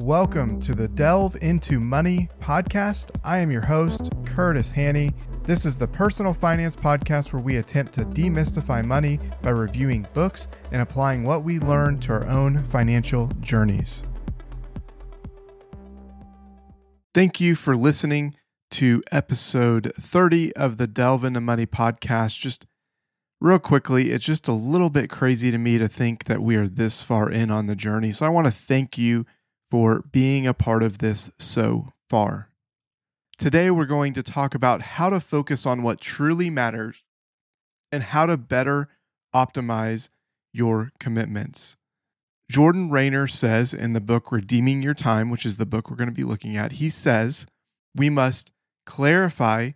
Welcome to the Delve into Money podcast. I am your host, Curtis Haney. This is the personal finance podcast where we attempt to demystify money by reviewing books and applying what we learn to our own financial journeys. Thank you for listening to episode 30 of the Delve into Money podcast. Just real quickly, it's just a little bit crazy to me to think that we are this far in on the journey. So I want to thank you for being a part of this so far. Today, we're going to talk about how to focus on what truly matters and how to better optimize your commitments. Jordan Raynor says in the book Redeeming Your Time, which is the book we're going to be looking at, he says we must clarify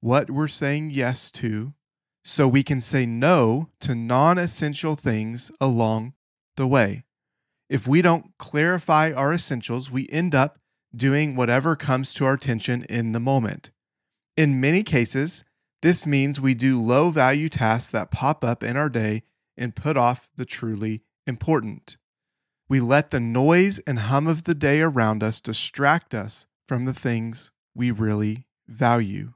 what we're saying yes to so we can say no to non essential things along the way if we don't clarify our essentials, we end up doing whatever comes to our attention in the moment. In many cases, this means we do low value tasks that pop up in our day and put off the truly important. We let the noise and hum of the day around us distract us from the things we really value.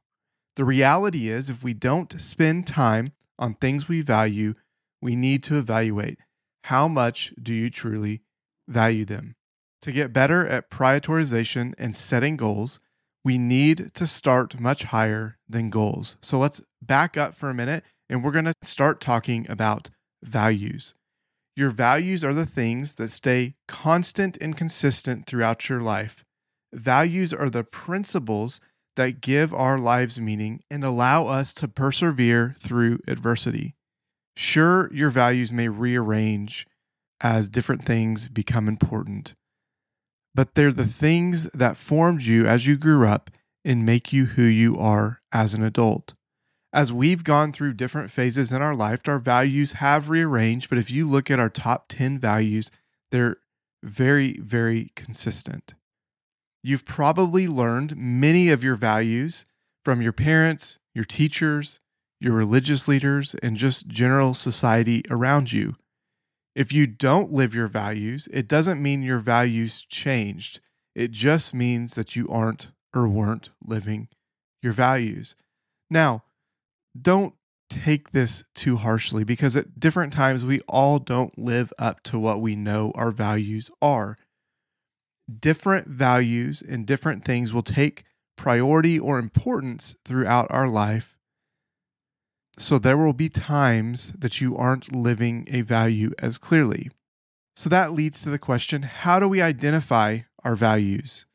The reality is, if we don't spend time on things we value, we need to evaluate how much do you truly value them? To get better at prioritization and setting goals, we need to start much higher than goals. So let's back up for a minute and we're going to start talking about values. Your values are the things that stay constant and consistent throughout your life. Values are the principles that give our lives meaning and allow us to persevere through adversity. Sure, your values may rearrange as different things become important. But they're the things that formed you as you grew up and make you who you are as an adult. As we've gone through different phases in our life, our values have rearranged. But if you look at our top 10 values, they're very, very consistent. You've probably learned many of your values from your parents, your teachers, your religious leaders, and just general society around you. If you don't live your values, it doesn't mean your values changed. It just means that you aren't or weren't living your values. Now, don't take this too harshly because at different times we all don't live up to what we know our values are. Different values and different things will take priority or importance throughout our life so there will be times that you aren't living a value as clearly. So that leads to the question how do we identify our values?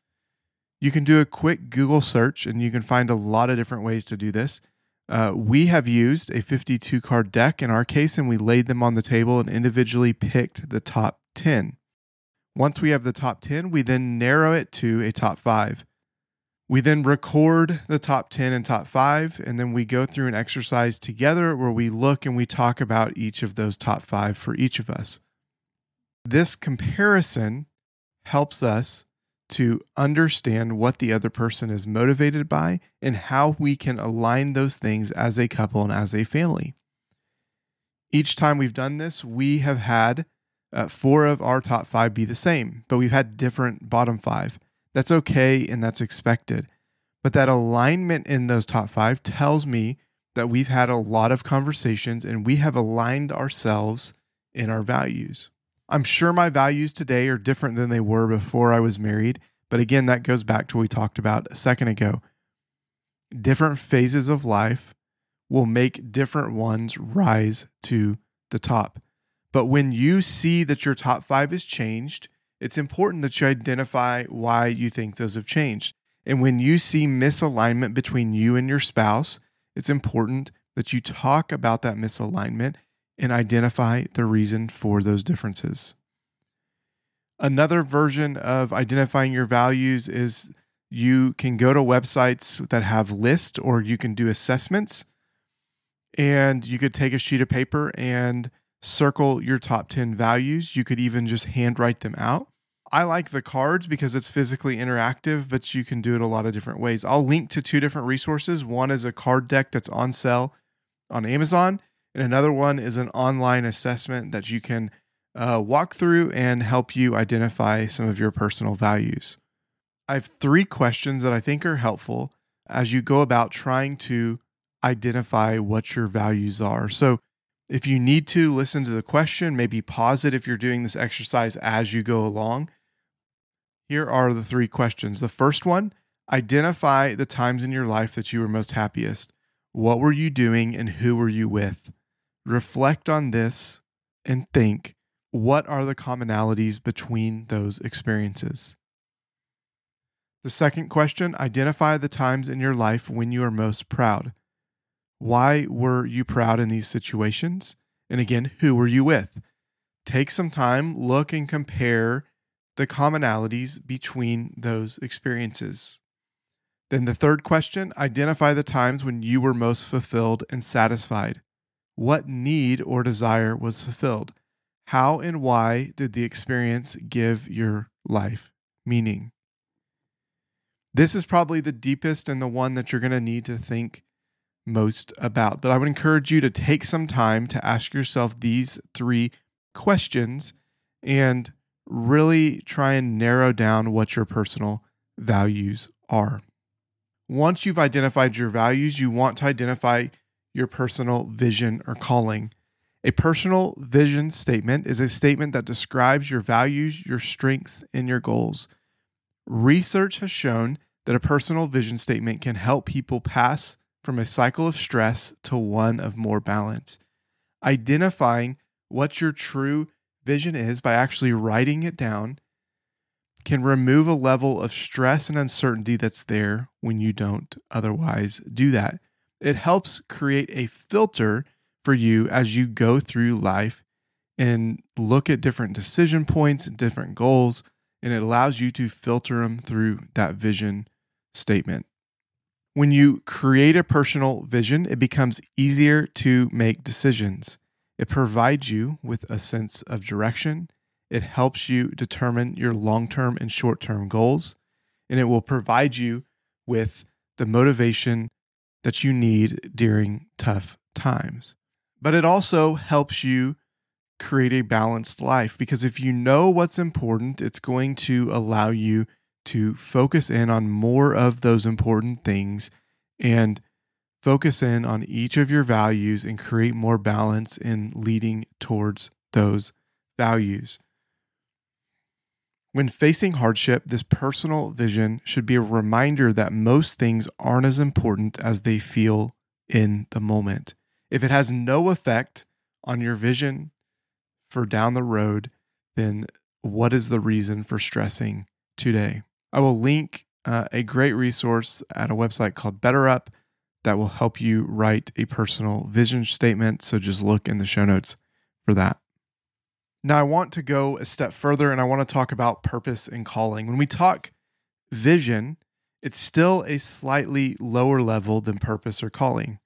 You can do a quick Google search and you can find a lot of different ways to do this. Uh, we have used a 52 card deck in our case and we laid them on the table and individually picked the top 10. Once we have the top 10, we then narrow it to a top five. We then record the top 10 and top five, and then we go through an exercise together where we look and we talk about each of those top five for each of us. This comparison helps us to understand what the other person is motivated by and how we can align those things as a couple and as a family. Each time we've done this, we have had uh, four of our top five be the same, but we've had different bottom five. That's okay and that's expected. But that alignment in those top five tells me that we've had a lot of conversations and we have aligned ourselves in our values. I'm sure my values today are different than they were before I was married. But again, that goes back to what we talked about a second ago. Different phases of life will make different ones rise to the top. But when you see that your top five is changed, it's important that you identify why you think those have changed. And when you see misalignment between you and your spouse, it's important that you talk about that misalignment and identify the reason for those differences. Another version of identifying your values is you can go to websites that have lists or you can do assessments and you could take a sheet of paper and circle your top 10 values. You could even just handwrite them out. I like the cards because it's physically interactive, but you can do it a lot of different ways. I'll link to two different resources. One is a card deck that's on sale on Amazon, and another one is an online assessment that you can uh, walk through and help you identify some of your personal values. I have three questions that I think are helpful as you go about trying to identify what your values are. So, if you need to listen to the question, maybe pause it if you're doing this exercise as you go along. Here are the three questions. The first one identify the times in your life that you were most happiest. What were you doing and who were you with? Reflect on this and think what are the commonalities between those experiences? The second question identify the times in your life when you are most proud. Why were you proud in these situations? And again, who were you with? Take some time, look and compare the commonalities between those experiences. Then the third question identify the times when you were most fulfilled and satisfied. What need or desire was fulfilled? How and why did the experience give your life meaning? This is probably the deepest and the one that you're going to need to think most about. But I would encourage you to take some time to ask yourself these three questions and really try and narrow down what your personal values are. Once you've identified your values, you want to identify your personal vision or calling. A personal vision statement is a statement that describes your values, your strengths, and your goals. Research has shown that a personal vision statement can help people pass from a cycle of stress to one of more balance. Identifying what your true vision is by actually writing it down can remove a level of stress and uncertainty that's there when you don't otherwise do that. It helps create a filter for you as you go through life and look at different decision points and different goals, and it allows you to filter them through that vision statement. When you create a personal vision, it becomes easier to make decisions. It provides you with a sense of direction. It helps you determine your long term and short term goals. And it will provide you with the motivation that you need during tough times. But it also helps you create a balanced life because if you know what's important, it's going to allow you to focus in on more of those important things and focus in on each of your values and create more balance in leading towards those values. When facing hardship, this personal vision should be a reminder that most things aren't as important as they feel in the moment. If it has no effect on your vision for down the road, then what is the reason for stressing today? I will link uh, a great resource at a website called BetterUp that will help you write a personal vision statement. So just look in the show notes for that. Now, I want to go a step further and I want to talk about purpose and calling. When we talk vision, it's still a slightly lower level than purpose or calling.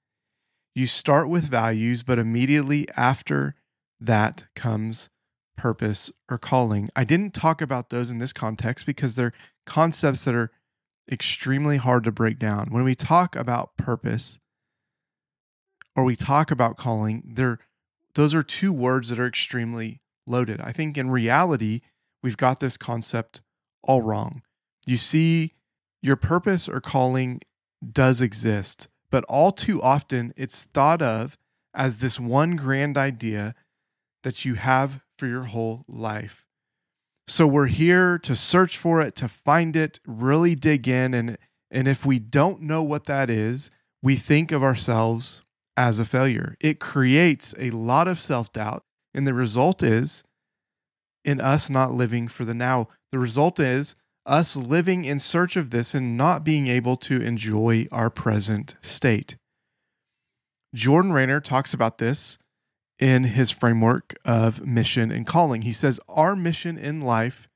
You start with values, but immediately after that comes purpose, or calling. I didn't talk about those in this context because they're concepts that are extremely hard to break down. When we talk about purpose or we talk about calling, they're, those are two words that are extremely loaded. I think in reality, we've got this concept all wrong. You see, your purpose or calling does exist, but all too often it's thought of as this one grand idea that you have for your whole life. So we're here to search for it, to find it, really dig in and and if we don't know what that is, we think of ourselves as a failure. It creates a lot of self-doubt and the result is in us not living for the now. The result is us living in search of this and not being able to enjoy our present state. Jordan Raynor talks about this in his framework of mission and calling. He says, Our mission in life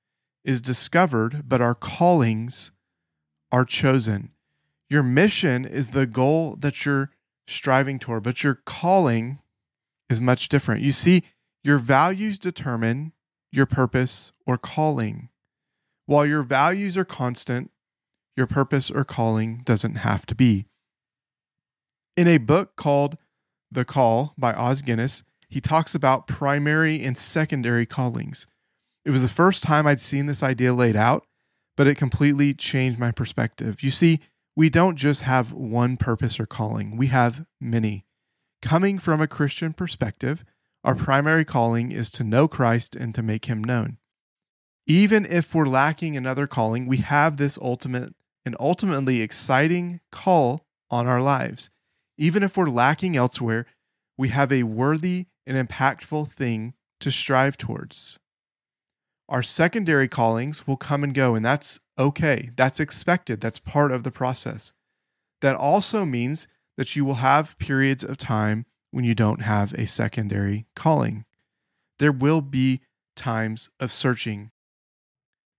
is discovered, but our callings are chosen. Your mission is the goal that you're striving toward, but your calling is much different. You see, your values determine your purpose or calling. While your values are constant, your purpose or calling doesn't have to be. In a book called The Call by Os Guinness, he talks about primary and secondary callings. It was the first time I'd seen this idea laid out, but it completely changed my perspective. You see, we don't just have one purpose or calling, we have many. Coming from a Christian perspective, our primary calling is to know Christ and to make him known. Even if we're lacking another calling, we have this ultimate and ultimately exciting call on our lives. Even if we're lacking elsewhere, we have a worthy and impactful thing to strive towards. Our secondary callings will come and go, and that's okay. That's expected. That's part of the process. That also means that you will have periods of time when you don't have a secondary calling. There will be times of searching.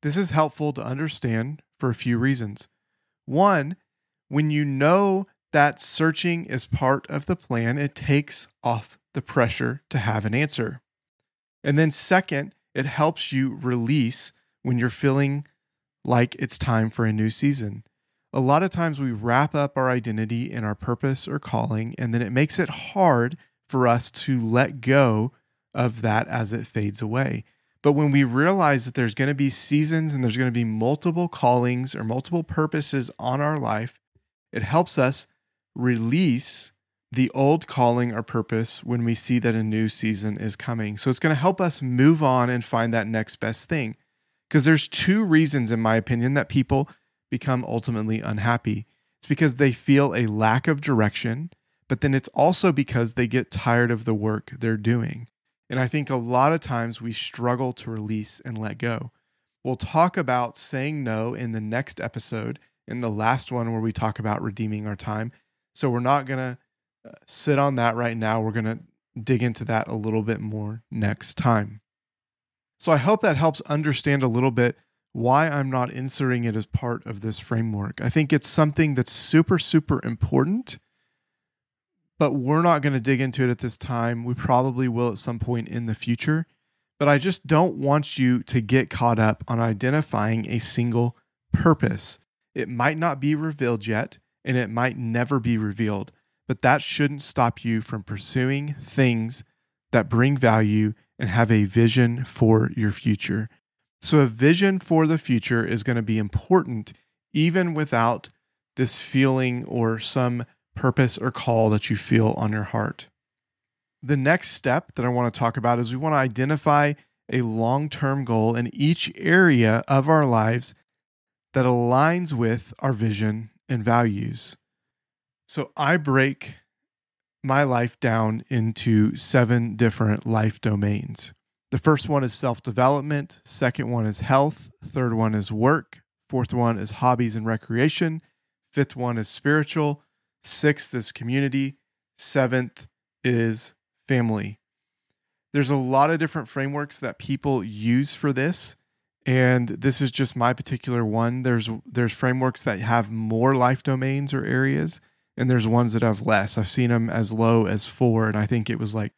This is helpful to understand for a few reasons. One, when you know that searching is part of the plan, it takes off the pressure to have an answer. And then, second, it helps you release when you're feeling like it's time for a new season. A lot of times we wrap up our identity in our purpose or calling, and then it makes it hard for us to let go of that as it fades away. But when we realize that there's going to be seasons and there's going to be multiple callings or multiple purposes on our life, it helps us release the old calling or purpose when we see that a new season is coming. So it's going to help us move on and find that next best thing. Because there's two reasons, in my opinion, that people become ultimately unhappy. It's because they feel a lack of direction but then it's also because they get tired of the work they're doing. And I think a lot of times we struggle to release and let go. We'll talk about saying no in the next episode, in the last one where we talk about redeeming our time. So we're not going to uh, sit on that right now. We're going to dig into that a little bit more next time. So I hope that helps understand a little bit why I'm not inserting it as part of this framework. I think it's something that's super, super important but we're not going to dig into it at this time. We probably will at some point in the future. But I just don't want you to get caught up on identifying a single purpose. It might not be revealed yet, and it might never be revealed, but that shouldn't stop you from pursuing things that bring value and have a vision for your future. So, a vision for the future is going to be important even without this feeling or some purpose or call that you feel on your heart. The next step that I want to talk about is we want to identify a long term goal in each area of our lives that aligns with our vision and values. So I break my life down into seven different life domains. The first one is self development, second one is health, third one is work, fourth one is hobbies and recreation, fifth one is spiritual, Sixth is community. Seventh is family. There's a lot of different frameworks that people use for this. And this is just my particular one. There's there's frameworks that have more life domains or areas, and there's ones that have less. I've seen them as low as four, and I think it was like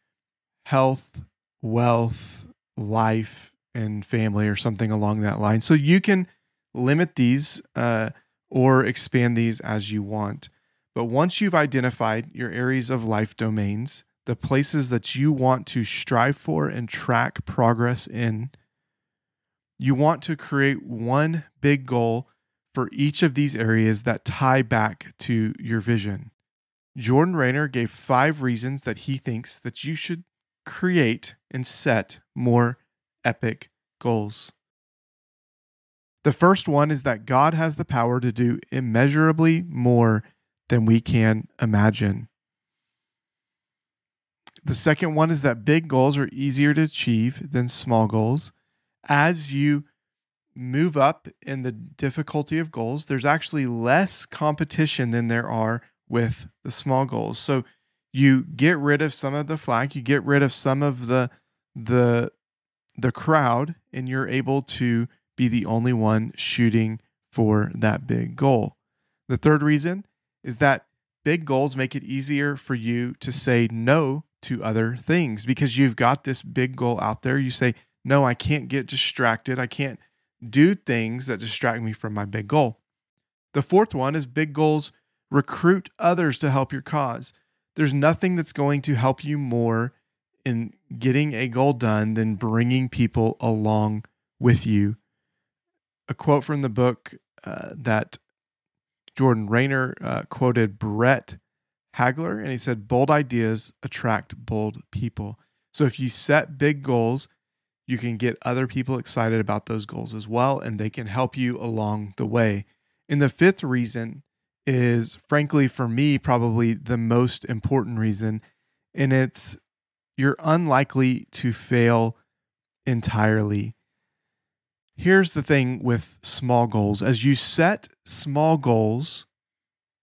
health, wealth, life, and family, or something along that line. So you can limit these uh, or expand these as you want. But once you've identified your areas of life domains, the places that you want to strive for and track progress in, you want to create one big goal for each of these areas that tie back to your vision. Jordan Raynor gave five reasons that he thinks that you should create and set more epic goals. The first one is that God has the power to do immeasurably more than we can imagine. The second one is that big goals are easier to achieve than small goals. As you move up in the difficulty of goals, there's actually less competition than there are with the small goals. So you get rid of some of the flack, you get rid of some of the the the crowd and you're able to be the only one shooting for that big goal. The third reason is that big goals make it easier for you to say no to other things because you've got this big goal out there. You say, no, I can't get distracted. I can't do things that distract me from my big goal. The fourth one is big goals recruit others to help your cause. There's nothing that's going to help you more in getting a goal done than bringing people along with you. A quote from the book uh, that Jordan Raynor uh, quoted Brett Hagler, and he said, Bold ideas attract bold people. So if you set big goals, you can get other people excited about those goals as well, and they can help you along the way. And the fifth reason is, frankly, for me, probably the most important reason, and it's you're unlikely to fail entirely. Here's the thing with small goals as you set small goals,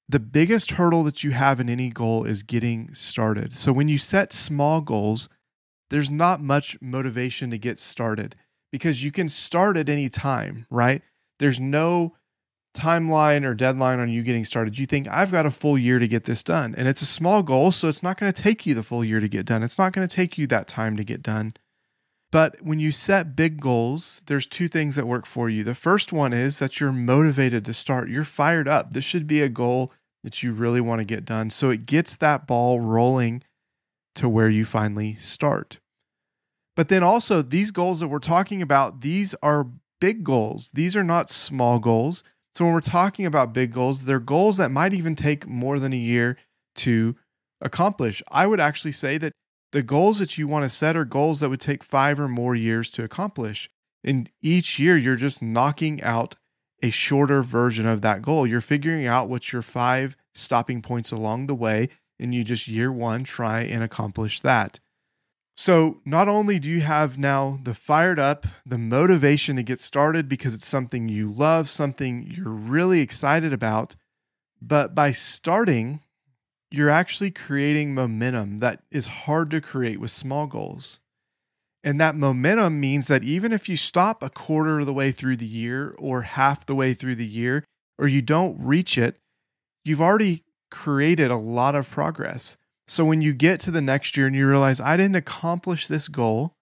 the biggest hurdle that you have in any goal is getting started. So when you set small goals, there's not much motivation to get started because you can start at any time, right? There's no timeline or deadline on you getting started. You think, I've got a full year to get this done. And it's a small goal, so it's not going to take you the full year to get done. It's not going to take you that time to get done. But when you set big goals, there's two things that work for you. The first one is that you're motivated to start, you're fired up. This should be a goal that you really want to get done. So it gets that ball rolling to where you finally start. But then also, these goals that we're talking about, these are big goals. These are not small goals. So when we're talking about big goals, they're goals that might even take more than a year to accomplish. I would actually say that the goals that you want to set are goals that would take five or more years to accomplish. And each year, you're just knocking out a shorter version of that goal. You're figuring out what your five stopping points along the way, and you just year one try and accomplish that. So, not only do you have now the fired up, the motivation to get started because it's something you love, something you're really excited about, but by starting, you're actually creating momentum that is hard to create with small goals. And that momentum means that even if you stop a quarter of the way through the year or half the way through the year, or you don't reach it, you've already created a lot of progress. So when you get to the next year and you realize I didn't accomplish this goal,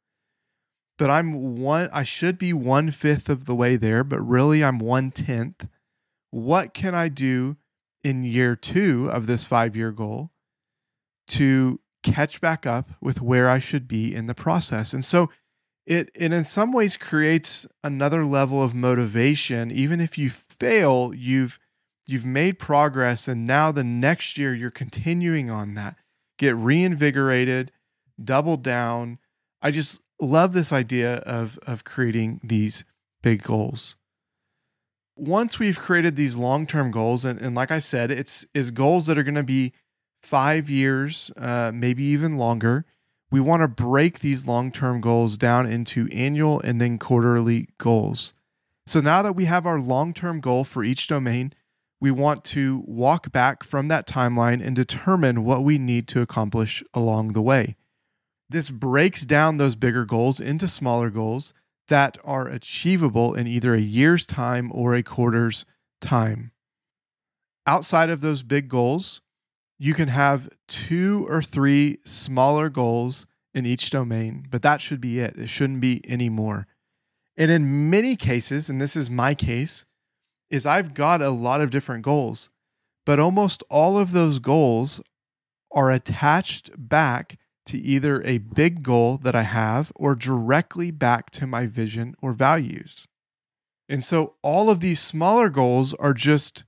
but I'm one, I should be one fifth of the way there, but really I'm one tenth. What can I do in year two of this five year goal to catch back up with where I should be in the process? And so it, it in some ways creates another level of motivation. Even if you fail, you've you've made progress and now the next year you're continuing on that get reinvigorated, double down. I just love this idea of, of creating these big goals. Once we've created these long-term goals, and, and like I said, it's is goals that are going to be five years, uh, maybe even longer. We want to break these long-term goals down into annual and then quarterly goals. So now that we have our long-term goal for each domain, we want to walk back from that timeline and determine what we need to accomplish along the way. This breaks down those bigger goals into smaller goals that are achievable in either a year's time or a quarter's time. Outside of those big goals, you can have two or three smaller goals in each domain, but that should be it. It shouldn't be any more. And in many cases, and this is my case, is I've got a lot of different goals, but almost all of those goals are attached back to either a big goal that I have or directly back to my vision or values. And so all of these smaller goals are just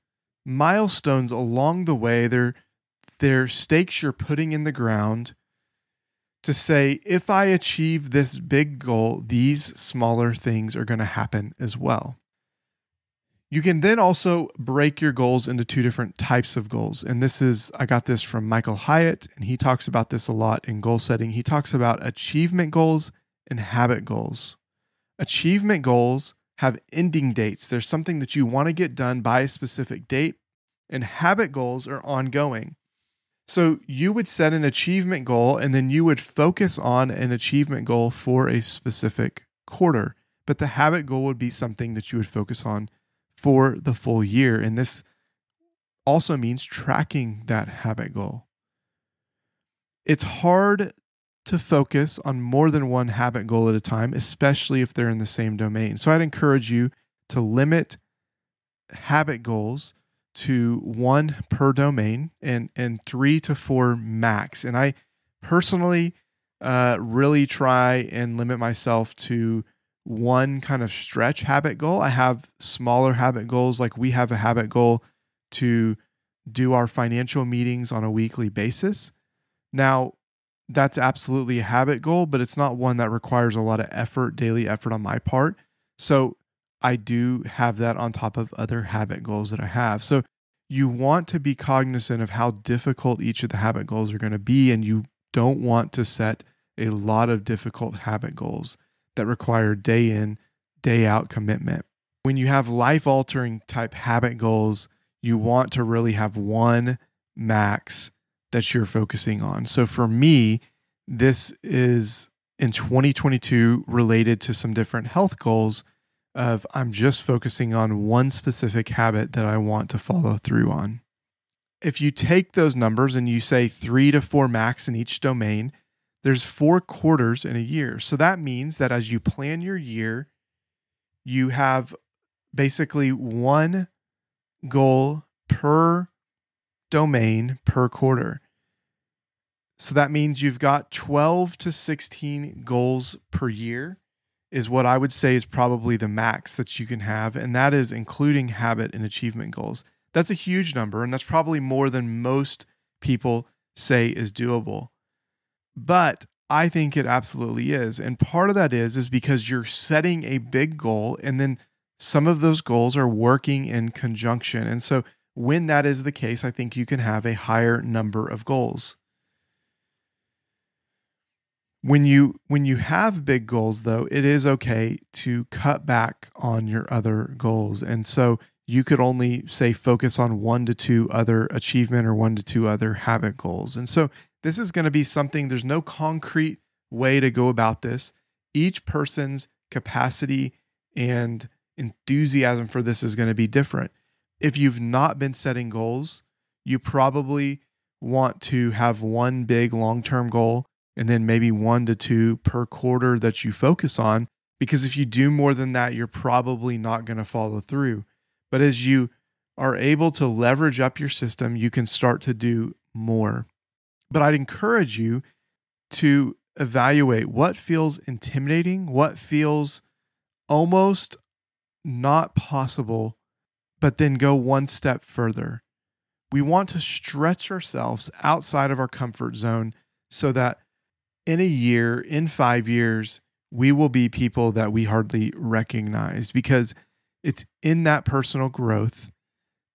milestones along the way. They're, they're stakes you're putting in the ground to say, if I achieve this big goal, these smaller things are going to happen as well. You can then also break your goals into two different types of goals. And this is, I got this from Michael Hyatt, and he talks about this a lot in goal setting. He talks about achievement goals and habit goals. Achievement goals have ending dates, there's something that you want to get done by a specific date, and habit goals are ongoing. So you would set an achievement goal and then you would focus on an achievement goal for a specific quarter. But the habit goal would be something that you would focus on for the full year. And this also means tracking that habit goal. It's hard to focus on more than one habit goal at a time, especially if they're in the same domain. So I'd encourage you to limit habit goals to one per domain and and 3 to 4 max. And I personally uh, really try and limit myself to one kind of stretch habit goal. I have smaller habit goals, like we have a habit goal to do our financial meetings on a weekly basis. Now, that's absolutely a habit goal, but it's not one that requires a lot of effort, daily effort on my part. So I do have that on top of other habit goals that I have. So you want to be cognizant of how difficult each of the habit goals are going to be, and you don't want to set a lot of difficult habit goals that require day in, day out commitment. When you have life altering type habit goals, you want to really have one max that you're focusing on. So for me, this is in 2022 related to some different health goals of I'm just focusing on one specific habit that I want to follow through on. If you take those numbers and you say 3 to 4 max in each domain, there's 4 quarters in a year. So that means that as you plan your year, you have basically one goal per domain per quarter. So that means you've got 12 to 16 goals per year, is what I would say is probably the max that you can have. And that is including habit and achievement goals. That's a huge number. And that's probably more than most people say is doable. But I think it absolutely is. And part of that is, is because you're setting a big goal and then some of those goals are working in conjunction. And so when that is the case, I think you can have a higher number of goals. When you when you have big goals though, it is okay to cut back on your other goals. And so you could only say focus on one to two other achievement or one to two other habit goals. And so this is going to be something there's no concrete way to go about this. Each person's capacity and enthusiasm for this is going to be different if you've not been setting goals, you probably want to have one big long term goal and then maybe one to two per quarter that you focus on. Because if you do more than that, you're probably not going to follow through. But as you are able to leverage up your system, you can start to do more. But I'd encourage you to evaluate what feels intimidating, what feels almost not possible but then go one step further. We want to stretch ourselves outside of our comfort zone so that in a year, in five years, we will be people that we hardly recognize because it's in that personal growth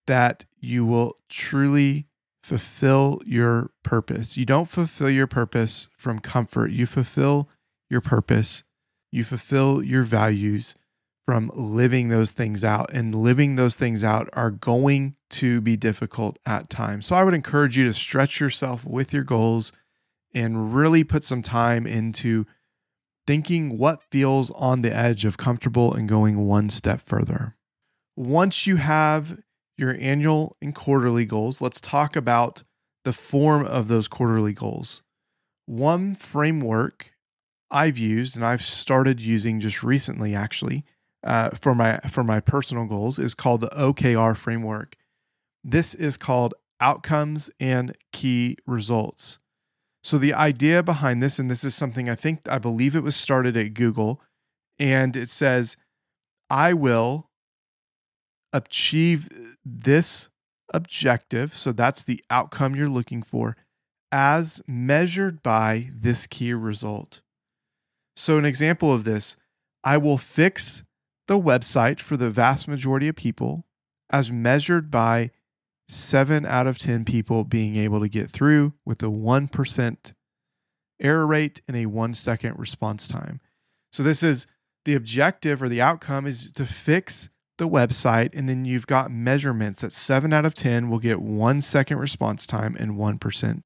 that you will truly fulfill your purpose. You don't fulfill your purpose from comfort, you fulfill your purpose, you fulfill your values from living those things out. And living those things out are going to be difficult at times. So I would encourage you to stretch yourself with your goals and really put some time into thinking what feels on the edge of comfortable and going one step further. Once you have your annual and quarterly goals, let's talk about the form of those quarterly goals. One framework I've used and I've started using just recently actually uh, for my for my personal goals is called the OKR framework. This is called outcomes and key results. So the idea behind this, and this is something I think I believe it was started at Google, and it says, "I will achieve this objective." So that's the outcome you're looking for, as measured by this key result. So an example of this, I will fix the website for the vast majority of people as measured by seven out of 10 people being able to get through with a 1% error rate and a one second response time. So, this is the objective or the outcome is to fix the website. And then you've got measurements that seven out of 10 will get one second response time and 1%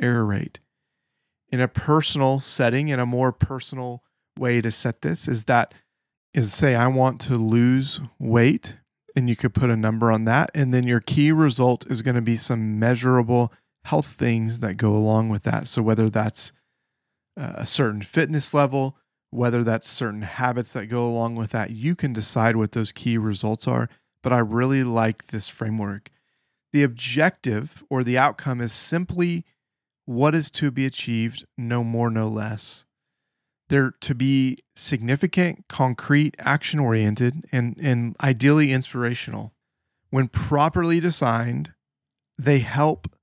error rate. In a personal setting, in a more personal way to set this, is that is say, I want to lose weight, and you could put a number on that. And then your key result is going to be some measurable health things that go along with that. So, whether that's uh, a certain fitness level, whether that's certain habits that go along with that, you can decide what those key results are. But I really like this framework. The objective or the outcome is simply what is to be achieved, no more, no less. They're to be significant, concrete, action oriented, and, and ideally inspirational. When properly designed, they help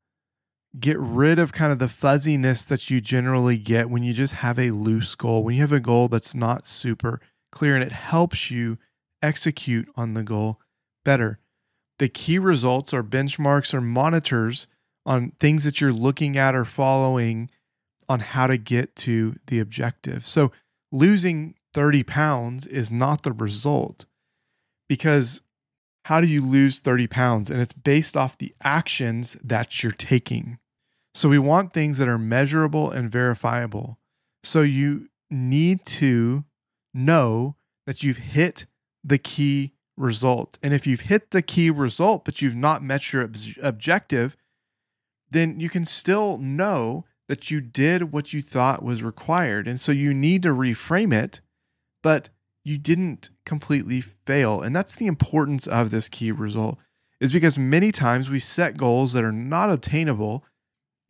get rid of kind of the fuzziness that you generally get when you just have a loose goal, when you have a goal that's not super clear, and it helps you execute on the goal better. The key results are benchmarks or monitors on things that you're looking at or following on how to get to the objective. So losing 30 pounds is not the result because how do you lose 30 pounds? And it's based off the actions that you're taking. So we want things that are measurable and verifiable. So you need to know that you've hit the key result. And if you've hit the key result, but you've not met your ob- objective, then you can still know that you did what you thought was required. And so you need to reframe it, but you didn't completely fail. And that's the importance of this key result is because many times we set goals that are not obtainable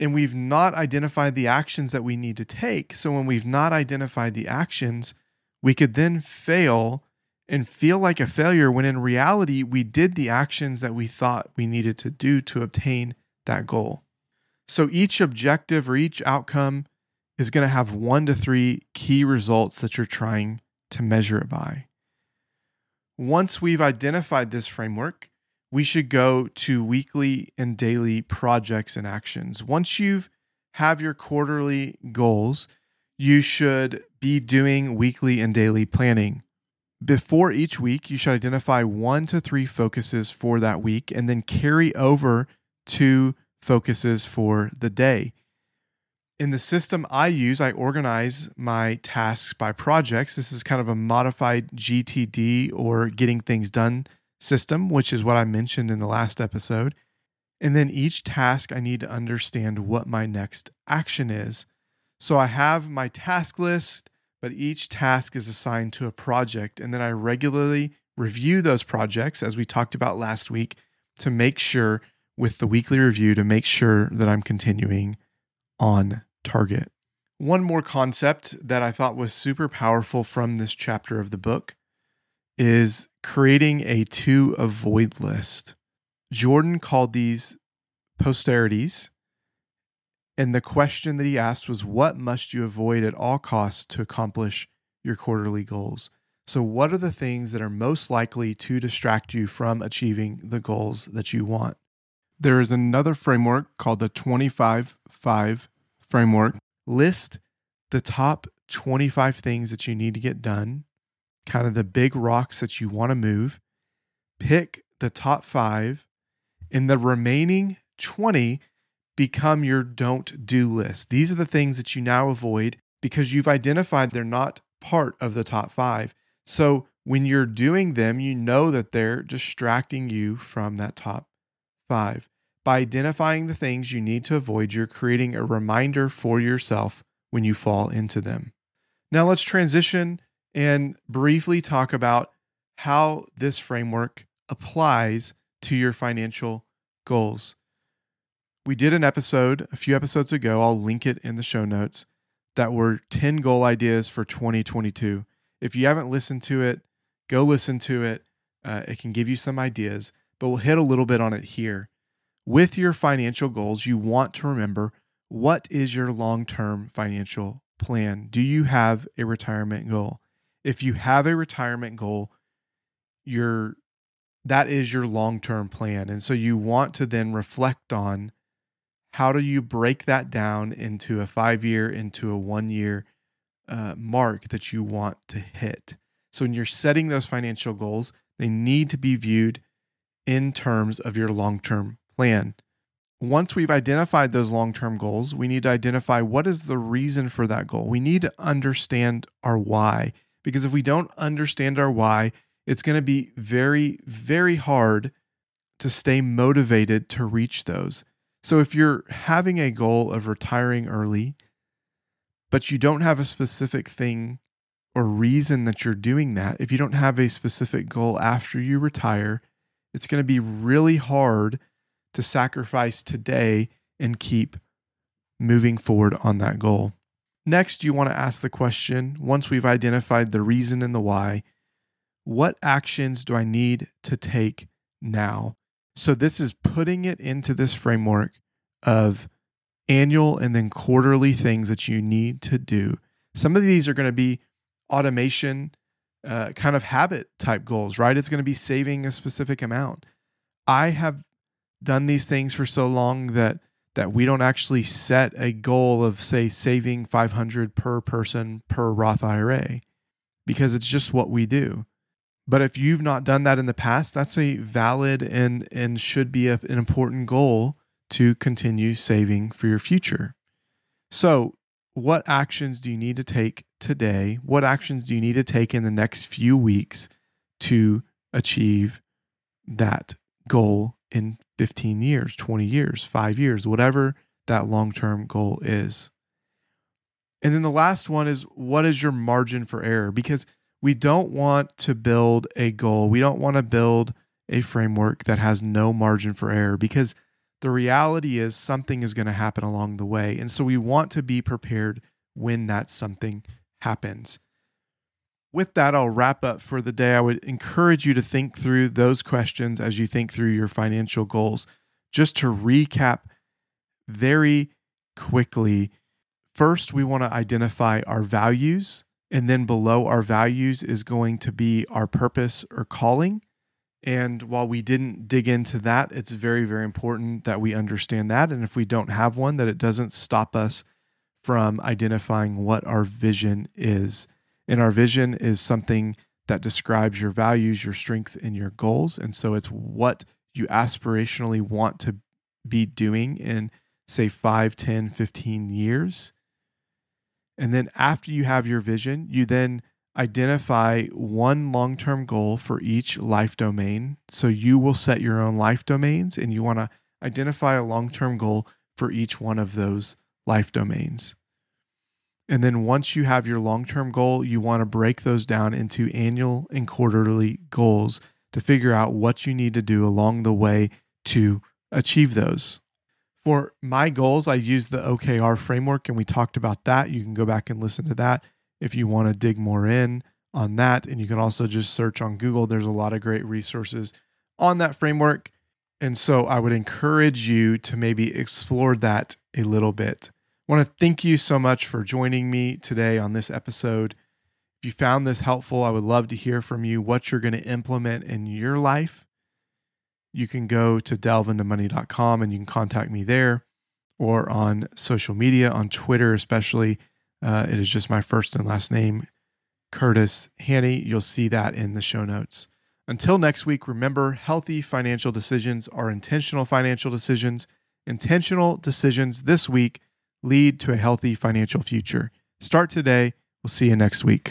and we've not identified the actions that we need to take. So when we've not identified the actions, we could then fail and feel like a failure when in reality we did the actions that we thought we needed to do to obtain that goal. So each objective or each outcome is going to have one to three key results that you're trying to measure it by. Once we've identified this framework, we should go to weekly and daily projects and actions. Once you've have your quarterly goals, you should be doing weekly and daily planning. Before each week, you should identify one to three focuses for that week and then carry over to focuses for the day. In the system I use, I organize my tasks by projects. This is kind of a modified GTD or getting things done system, which is what I mentioned in the last episode. And then each task, I need to understand what my next action is. So I have my task list, but each task is assigned to a project. And then I regularly review those projects, as we talked about last week, to make sure with the weekly review to make sure that I'm continuing on target. One more concept that I thought was super powerful from this chapter of the book is creating a to avoid list. Jordan called these posteriorities. And the question that he asked was, What must you avoid at all costs to accomplish your quarterly goals? So, what are the things that are most likely to distract you from achieving the goals that you want? There is another framework called the 25 5 framework. List the top 25 things that you need to get done, kind of the big rocks that you want to move. Pick the top five, and the remaining 20 become your don't do list. These are the things that you now avoid because you've identified they're not part of the top five. So when you're doing them, you know that they're distracting you from that top five. By identifying the things you need to avoid, you're creating a reminder for yourself when you fall into them. Now, let's transition and briefly talk about how this framework applies to your financial goals. We did an episode a few episodes ago, I'll link it in the show notes, that were 10 goal ideas for 2022. If you haven't listened to it, go listen to it. Uh, it can give you some ideas, but we'll hit a little bit on it here. With your financial goals, you want to remember what is your long term financial plan? Do you have a retirement goal? If you have a retirement goal, your that is your long term plan. And so you want to then reflect on how do you break that down into a five year, into a one year uh, mark that you want to hit. So when you're setting those financial goals, they need to be viewed in terms of your long term plan. Once we've identified those long term goals, we need to identify what is the reason for that goal. We need to understand our why, because if we don't understand our why, it's going to be very, very hard to stay motivated to reach those. So if you're having a goal of retiring early, but you don't have a specific thing or reason that you're doing that, if you don't have a specific goal after you retire, it's going to be really hard to sacrifice today and keep moving forward on that goal. Next, you want to ask the question once we've identified the reason and the why, what actions do I need to take now? So, this is putting it into this framework of annual and then quarterly things that you need to do. Some of these are going to be automation, uh, kind of habit type goals, right? It's going to be saving a specific amount. I have done these things for so long that that we don't actually set a goal of say saving 500 per person per Roth IRA because it's just what we do. But if you've not done that in the past, that's a valid and and should be a, an important goal to continue saving for your future. So, what actions do you need to take today? What actions do you need to take in the next few weeks to achieve that goal in 15 years, 20 years, five years, whatever that long term goal is? And then the last one is what is your margin for error? Because we don't want to build a goal, we don't want to build a framework that has no margin for error because the reality is something is going to happen along the way. And so we want to be prepared when that something happens. With that, I'll wrap up for the day. I would encourage you to think through those questions as you think through your financial goals. Just to recap very quickly, first, we want to identify our values. And then below our values is going to be our purpose or calling. And while we didn't dig into that, it's very, very important that we understand that. And if we don't have one, that it doesn't stop us from identifying what our vision is. And our vision is something that describes your values, your strength, and your goals. And so it's what you aspirationally want to be doing in, say, 5, 10, 15 years. And then after you have your vision, you then identify one long term goal for each life domain. So you will set your own life domains and you want to identify a long term goal for each one of those life domains. And then once you have your long term goal, you want to break those down into annual and quarterly goals to figure out what you need to do along the way to achieve those. For my goals, I use the OKR framework and we talked about that. You can go back and listen to that if you want to dig more in on that. And you can also just search on Google. There's a lot of great resources on that framework. And so I would encourage you to maybe explore that a little bit. I want to thank you so much for joining me today on this episode. If you found this helpful, I would love to hear from you what you're going to implement in your life. You can go to delveintomoney.com and you can contact me there or on social media, on Twitter, especially uh, it is just my first and last name, Curtis Hanny. You'll see that in the show notes. Until next week, remember healthy financial decisions are intentional financial decisions. Intentional decisions this week lead to a healthy financial future. Start today. We'll see you next week.